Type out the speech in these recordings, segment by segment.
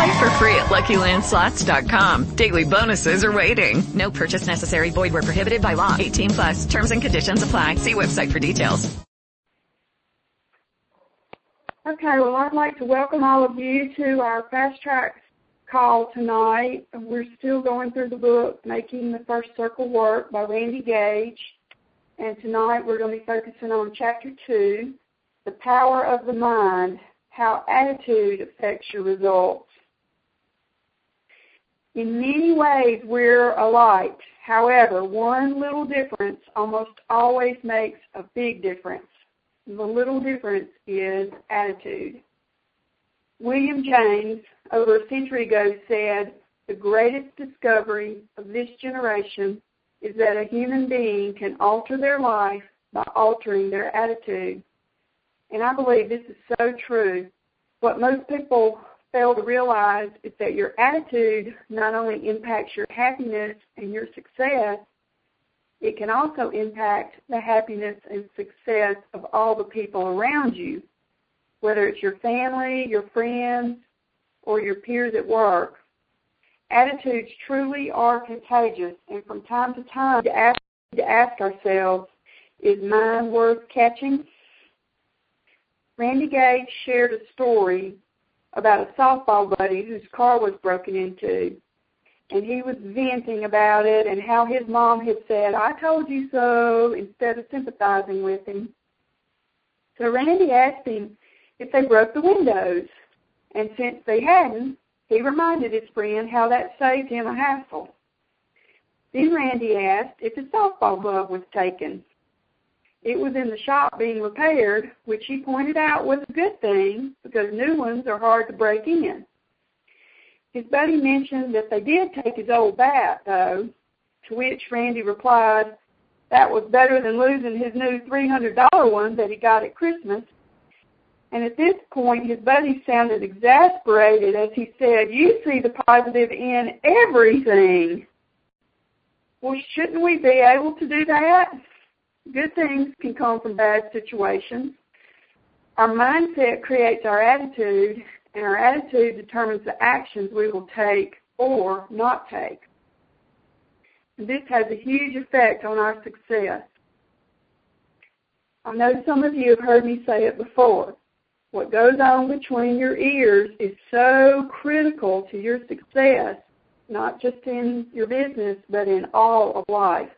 Play for free at LuckyLandSlots.com. Daily bonuses are waiting. No purchase necessary. Void where prohibited by law. 18 plus. Terms and conditions apply. See website for details. Okay, well I'd like to welcome all of you to our Fast Track call tonight. We're still going through the book, Making the First Circle Work by Randy Gage. And tonight we're going to be focusing on Chapter 2, The Power of the Mind, How Attitude Affects Your Results. In many ways, we're alike. However, one little difference almost always makes a big difference. The little difference is attitude. William James, over a century ago, said, The greatest discovery of this generation is that a human being can alter their life by altering their attitude. And I believe this is so true. What most people fail to realize is that your attitude not only impacts your happiness and your success, it can also impact the happiness and success of all the people around you, whether it's your family, your friends, or your peers at work. Attitudes truly are contagious, and from time to time, to ask, to ask ourselves, is mine worth catching? Randy Gage shared a story about a softball buddy whose car was broken into. And he was venting about it and how his mom had said, I told you so, instead of sympathizing with him. So Randy asked him if they broke the windows. And since they hadn't, he reminded his friend how that saved him a hassle. Then Randy asked if his softball glove was taken. It was in the shop being repaired, which he pointed out was a good thing because new ones are hard to break in. His buddy mentioned that they did take his old bat, though, to which Randy replied, that was better than losing his new $300 one that he got at Christmas. And at this point, his buddy sounded exasperated as he said, you see the positive in everything. Well, shouldn't we be able to do that? Good things can come from bad situations. Our mindset creates our attitude, and our attitude determines the actions we will take or not take. This has a huge effect on our success. I know some of you have heard me say it before. What goes on between your ears is so critical to your success, not just in your business, but in all of life.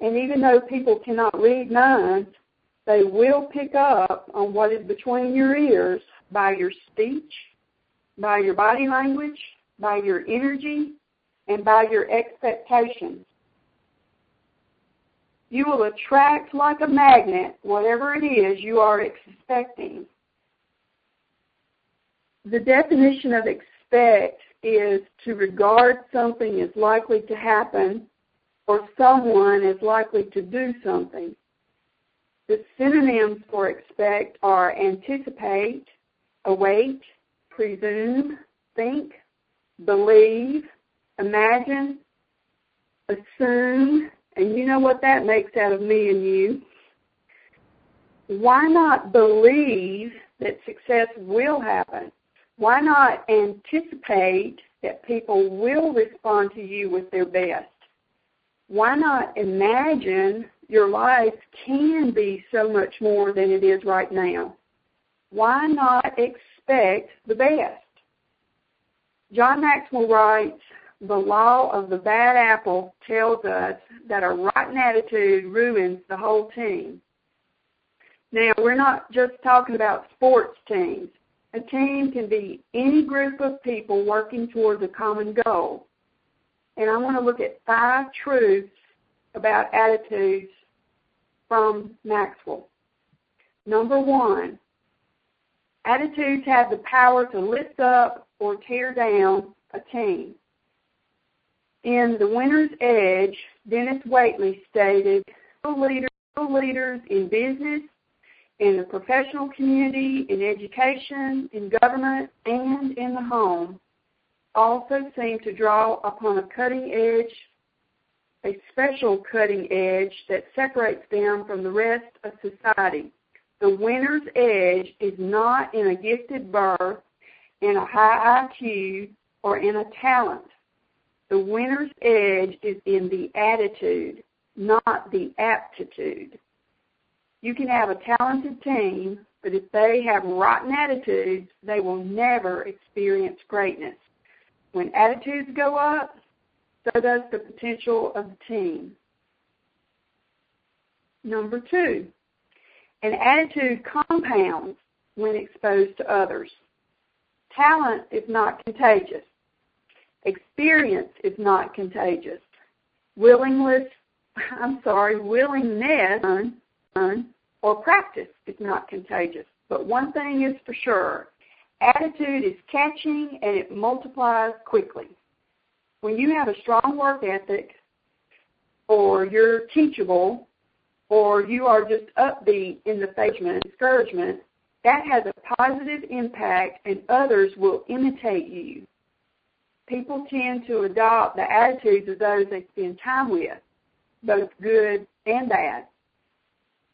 And even though people cannot read minds, they will pick up on what is between your ears by your speech, by your body language, by your energy, and by your expectations. You will attract like a magnet whatever it is you are expecting. The definition of expect is to regard something as likely to happen or someone is likely to do something. The synonyms for expect are anticipate, await, presume, think, believe, imagine, assume, and you know what that makes out of me and you. Why not believe that success will happen? Why not anticipate that people will respond to you with their best? Why not imagine your life can be so much more than it is right now? Why not expect the best? John Maxwell writes, the law of the bad apple tells us that a rotten attitude ruins the whole team. Now, we're not just talking about sports teams. A team can be any group of people working towards a common goal and I want to look at five truths about attitudes from Maxwell. Number one, attitudes have the power to lift up or tear down a team. In The Winner's Edge, Dennis Waitley stated, leaders leaders in business, in the professional community, in education, in government, and in the home also seem to draw upon a cutting edge, a special cutting edge that separates them from the rest of society. The winner's edge is not in a gifted birth, in a high IQ, or in a talent. The winner's edge is in the attitude, not the aptitude. You can have a talented team, but if they have rotten attitudes, they will never experience greatness. When attitudes go up, so does the potential of the team. Number two, an attitude compounds when exposed to others. Talent is not contagious. Experience is not contagious. Willingness, I'm sorry, willingness or practice is not contagious. But one thing is for sure, attitude is catching and it multiplies quickly. When you have a strong work ethic, or you're teachable, or you are just upbeat in the face of discouragement, that has a positive impact and others will imitate you. People tend to adopt the attitudes of those they spend time with, both good and bad.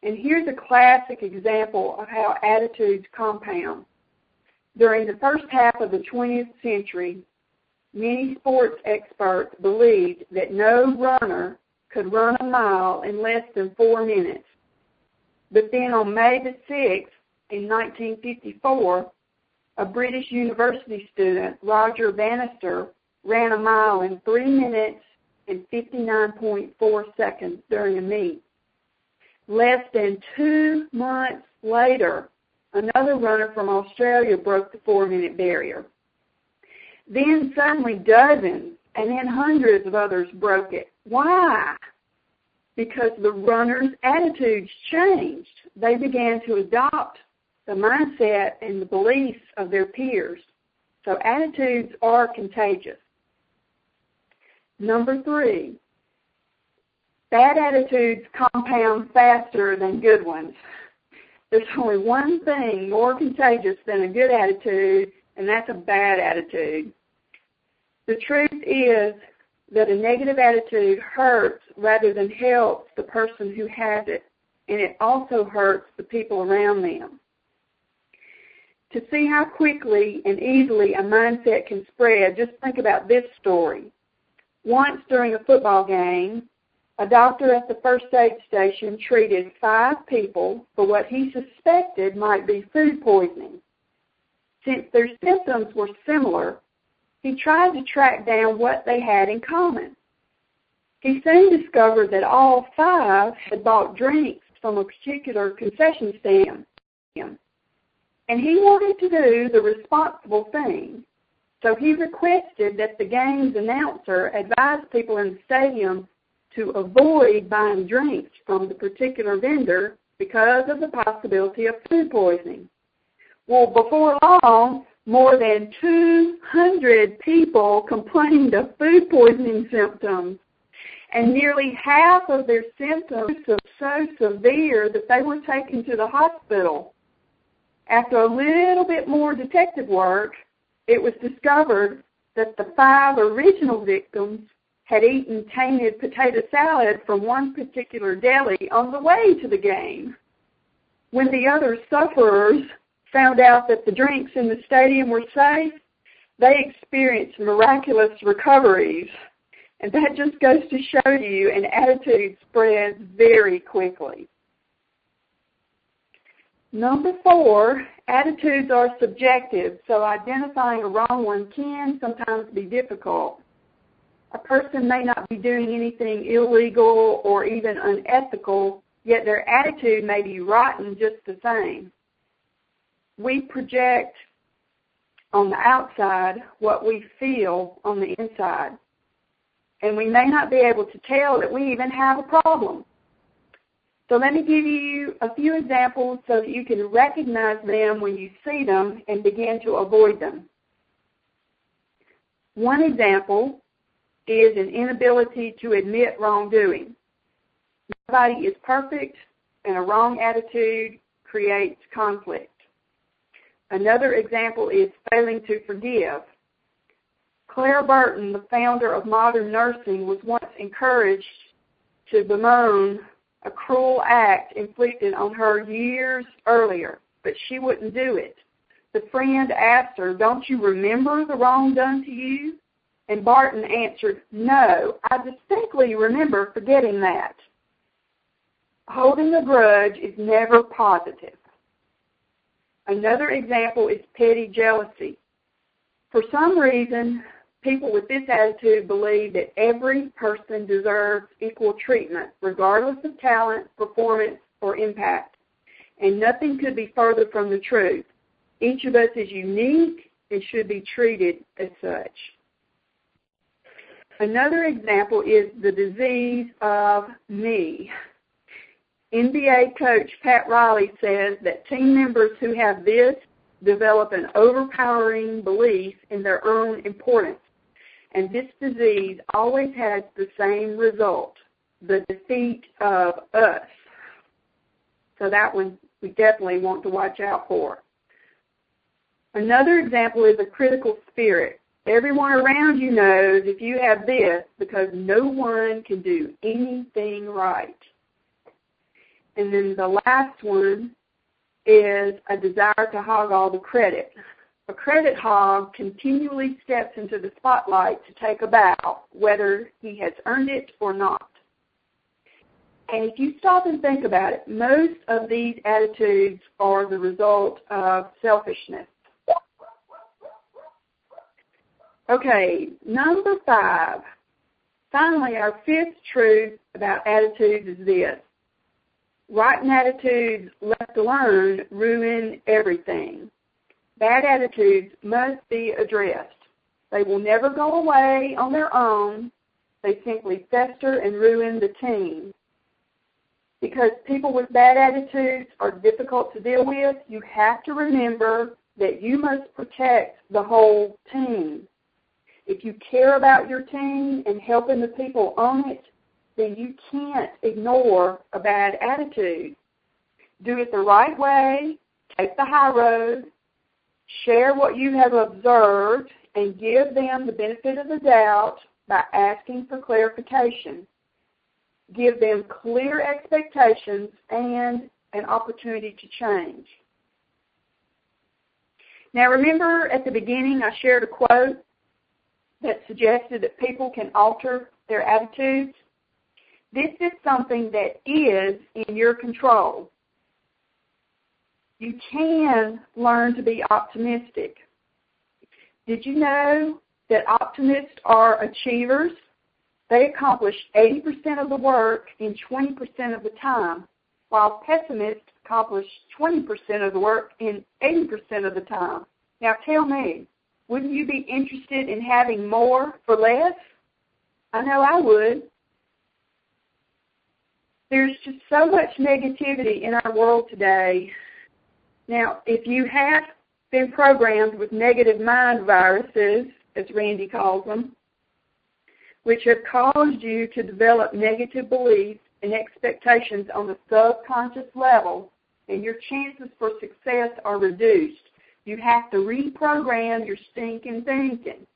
And here's a classic example of how attitudes compound. During the first half of the 20th century, many sports experts believed that no runner could run a mile in less than four minutes. But then on May the 6th, in 1954, a British university student, Roger Bannister, ran a mile in 3 minutes and 59.4 seconds during a meet. Less than two months later, another runner from Australia broke the four minute barrier. Then suddenly dozens and then hundreds of others broke it. Why? Because the runners' attitudes changed. They began to adopt the mindset and the beliefs of their peers. So attitudes are contagious. Number three, bad attitudes compound faster than good ones. There's only one thing more contagious than a good attitude, and that's a bad attitude. The truth is that a negative attitude hurts rather than helps the person who has it, and it also hurts the people around them. To see how quickly and easily a mindset can spread, just think about this story. Once during a football game, a doctor at the first aid station treated five people for what he suspected might be food poisoning. Since their symptoms were similar, he tried to track down what they had in common. He soon discovered that all five had bought drinks from a particular concession stand. And he wanted to do the responsible thing. So he requested that the game's announcer advise people in the stadium to avoid buying drinks from the particular vendor because of the possibility of food poisoning. Well, before long, more than 200 people complained of food poisoning symptoms, and nearly half of their symptoms were so severe that they were taken to the hospital. After a little bit more detective work, it was discovered that the five original victims had eaten tainted potato salad from one particular deli on the way to the game. When the other sufferers found out that the drinks in the stadium were safe, they experienced miraculous recoveries. And that just goes to show you an attitude spreads very quickly. Number four, attitudes are subjective, so identifying a wrong one can sometimes be difficult a person may not be doing anything illegal or even unethical, yet their attitude may be rotten just the same. We project on the outside what we feel on the inside. And we may not be able to tell that we even have a problem. So let me give you a few examples so that you can recognize them when you see them and begin to avoid them. One example is an inability to admit wrongdoing. Nobody is perfect, and a wrong attitude creates conflict. Another example is failing to forgive. Clara Barton, the founder of modern nursing, was once encouraged to bemoan a cruel act inflicted on her years earlier, but she wouldn't do it. The friend asked her, Don't you remember the wrong done to you? And Barton answered, No, I distinctly remember forgetting that. Holding a grudge is never positive. Another example is petty jealousy. For some reason, people with this attitude believe that every person deserves equal treatment, regardless of talent, performance, or impact. And nothing could be further from the truth. Each of us is unique and should be treated as such. Another example is the disease of me. NBA coach Pat Riley says that team members who have this develop an overpowering belief in their own importance. And this disease always has the same result, the defeat of us. So that one we definitely want to watch out for. Another example is a critical spirit. Everyone around you knows if you have this because no one can do anything right. And then the last one is a desire to hog all the credit. A credit hog continually steps into the spotlight to take a bow, whether he has earned it or not. And if you stop and think about it, most of these attitudes are the result of selfishness. Okay, number five. Finally, our fifth truth about attitudes is this. Rotten attitudes left alone ruin everything. Bad attitudes must be addressed. They will never go away on their own. They simply fester and ruin the team. Because people with bad attitudes are difficult to deal with, you have to remember that you must protect the whole team. If you care about your team and helping the people on it, then you can't ignore a bad attitude. Do it the right way, take the high road, share what you have observed, and give them the benefit of the doubt by asking for clarification. Give them clear expectations and an opportunity to change. Now remember at the beginning I shared a quote that suggested that people can alter their attitudes. This is something that is in your control. You can learn to be optimistic. Did you know that optimists are achievers? They accomplish 80% of the work in 20% of the time, while pessimists accomplish 20% of the work in 80% of the time. Now tell me, wouldn't you be interested in having more for less? I know I would. There's just so much negativity in our world today. Now, if you have been programmed with negative mind viruses, as Randy calls them, which have caused you to develop negative beliefs and expectations on the subconscious level, and your chances for success are reduced. You have to reprogram your stinking thinking.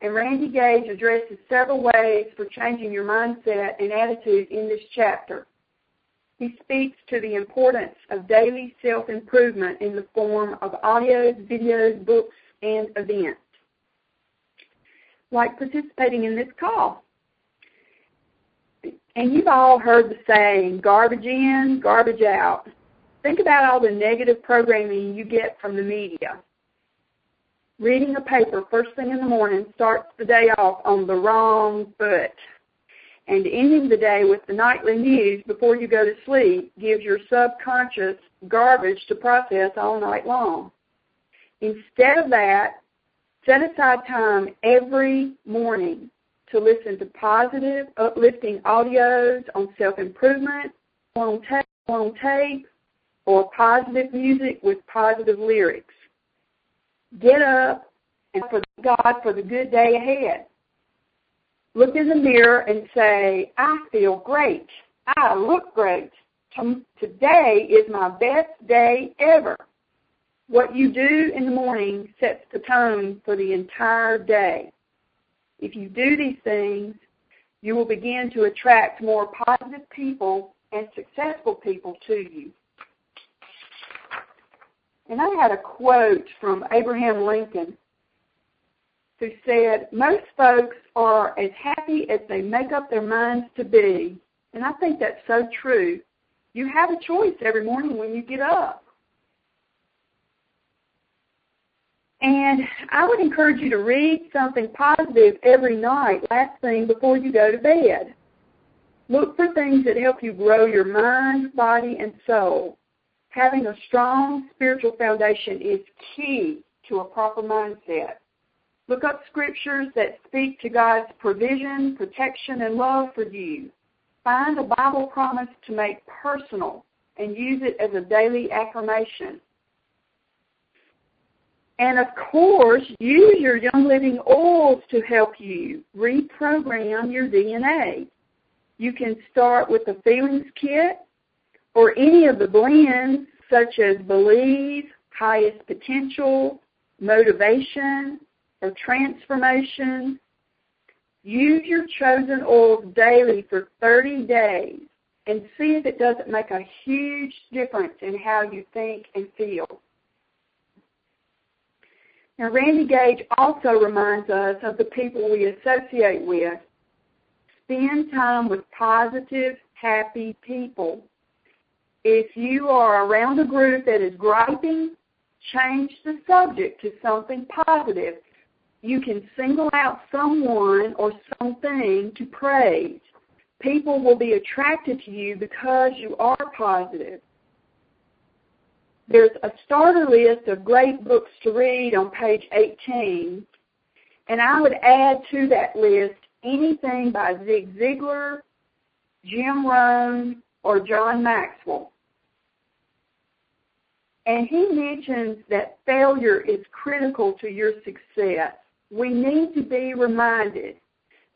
And Randy Gage addresses several ways for changing your mindset and attitude in this chapter. He speaks to the importance of daily self-improvement in the form of audios, videos, books, and events. Like participating in this call. And you've all heard the saying, garbage in, garbage out. Think about all the negative programming you get from the media. Reading a paper first thing in the morning starts the day off on the wrong foot. And ending the day with the nightly news before you go to sleep gives your subconscious garbage to process all night long. Instead of that, set aside time every morning to listen to positive, uplifting audios on self-improvement, on tape, on tape, or positive music with positive lyrics. Get up and for God for the good day ahead. Look in the mirror and say, I feel great. I look great. Today is my best day ever. What you do in the morning sets the tone for the entire day. If you do these things, you will begin to attract more positive people and successful people to you. And I had a quote from Abraham Lincoln who said, Most folks are as happy as they make up their minds to be. And I think that's so true. You have a choice every morning when you get up. And I would encourage you to read something positive every night, last thing before you go to bed. Look for things that help you grow your mind, body, and soul. Having a strong spiritual foundation is key to a proper mindset. Look up scriptures that speak to God's provision, protection, and love for you. Find a Bible promise to make personal and use it as a daily affirmation. And of course, use your Young Living oils to help you reprogram your DNA. You can start with the Feelings Kit or any of the blends such as Believe, Highest Potential, Motivation, or Transformation. Use your chosen oils daily for 30 days and see if it doesn't make a huge difference in how you think and feel. Now, Randy Gage also reminds us of the people we associate with. Spend time with positive, happy people. If you are around a group that is griping, change the subject to something positive. You can single out someone or something to praise. People will be attracted to you because you are positive. There's a starter list of great books to read on page 18, and I would add to that list anything by Zig Ziglar, Jim Rohn, or John Maxwell. And he mentions that failure is critical to your success. We need to be reminded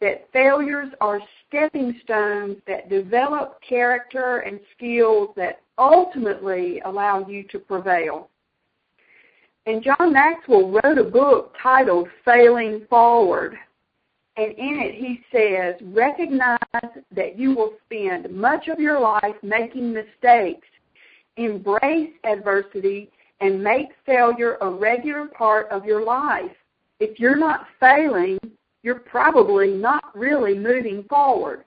that failures are stepping stones that develop character and skills that ultimately allow you to prevail. And John Maxwell wrote a book titled Failing Forward. And in it he says, recognize that you will spend much of your life making mistakes. Embrace adversity and make failure a regular part of your life. If you're not failing, you're probably not really moving forward.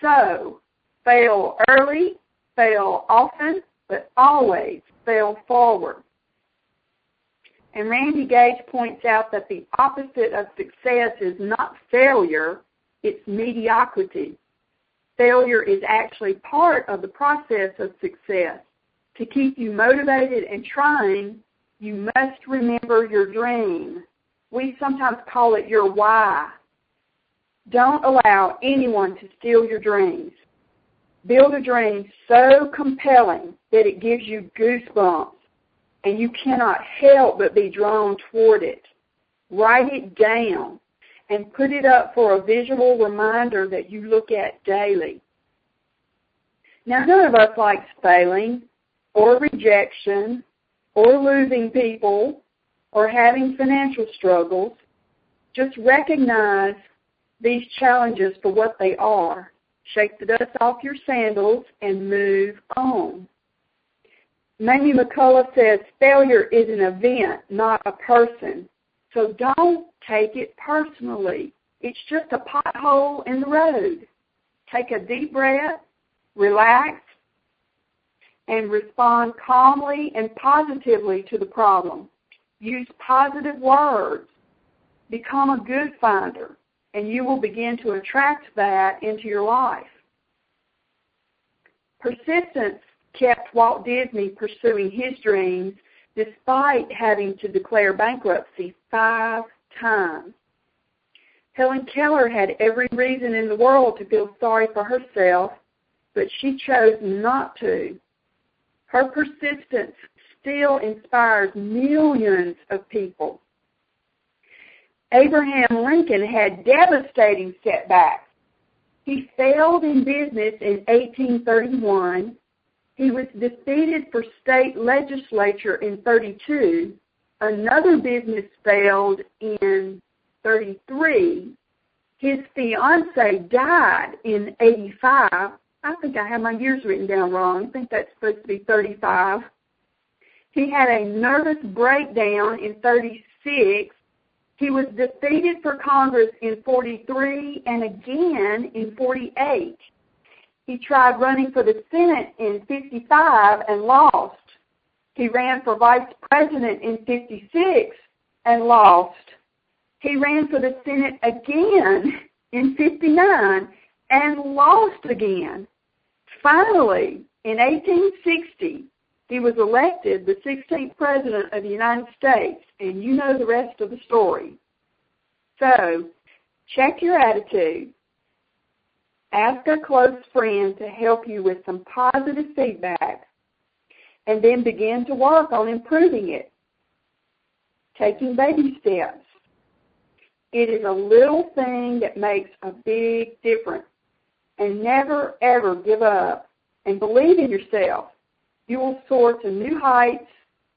So, fail early, fail often, but always fail forward. And Randy Gage points out that the opposite of success is not failure, it's mediocrity. Failure is actually part of the process of success. To keep you motivated and trying, you must remember your dream. We sometimes call it your why. Don't allow anyone to steal your dreams. Build a dream so compelling that it gives you goosebumps and you cannot help but be drawn toward it. Write it down and put it up for a visual reminder that you look at daily. Now, none of us likes failing or rejection or losing people or having financial struggles. Just recognize these challenges for what they are Shake the dust off your sandals and move on. Mamie McCullough says failure is an event, not a person. So don't take it personally. It's just a pothole in the road. Take a deep breath, relax, and respond calmly and positively to the problem. Use positive words. Become a good finder and you will begin to attract that into your life. Persistence kept Walt Disney pursuing his dreams despite having to declare bankruptcy five times. Helen Keller had every reason in the world to feel sorry for herself, but she chose not to. Her persistence still inspires millions of people. Abraham Lincoln had devastating setbacks. He failed in business in 1831, He was defeated for state legislature in 32. Another business failed in 33. His fiance died in 85. I think I have my years written down wrong. I think that's supposed to be 35. He had a nervous breakdown in 36. He was defeated for Congress in 43 and again in 48. He tried running for the Senate in 55 and lost. He ran for vice president in 56 and lost. He ran for the Senate again in 59 and lost again. Finally, in 1860, he was elected the 16th President of the United States, and you know the rest of the story. So, check your attitude. Ask a close friend to help you with some positive feedback, and then begin to work on improving it. Taking baby steps. It is a little thing that makes a big difference. And never, ever give up. And believe in yourself. You will soar to new heights,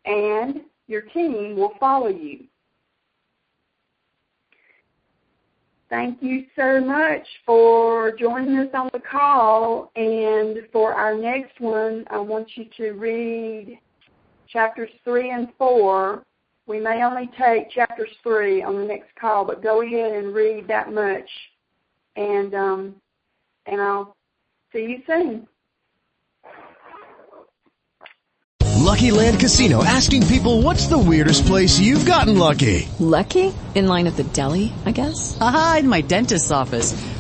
and your team will follow you. Thank you so much for joining us on the call. And for our next one, I want you to read chapters 3 and 4. We may only take chapters 3 on the next call, but go ahead and read that much. And, um, and I'll see you soon. Lucky Land Casino asking people what's the weirdest place you've gotten lucky? Lucky? In line at the deli, I guess? Aha, in my dentist's office.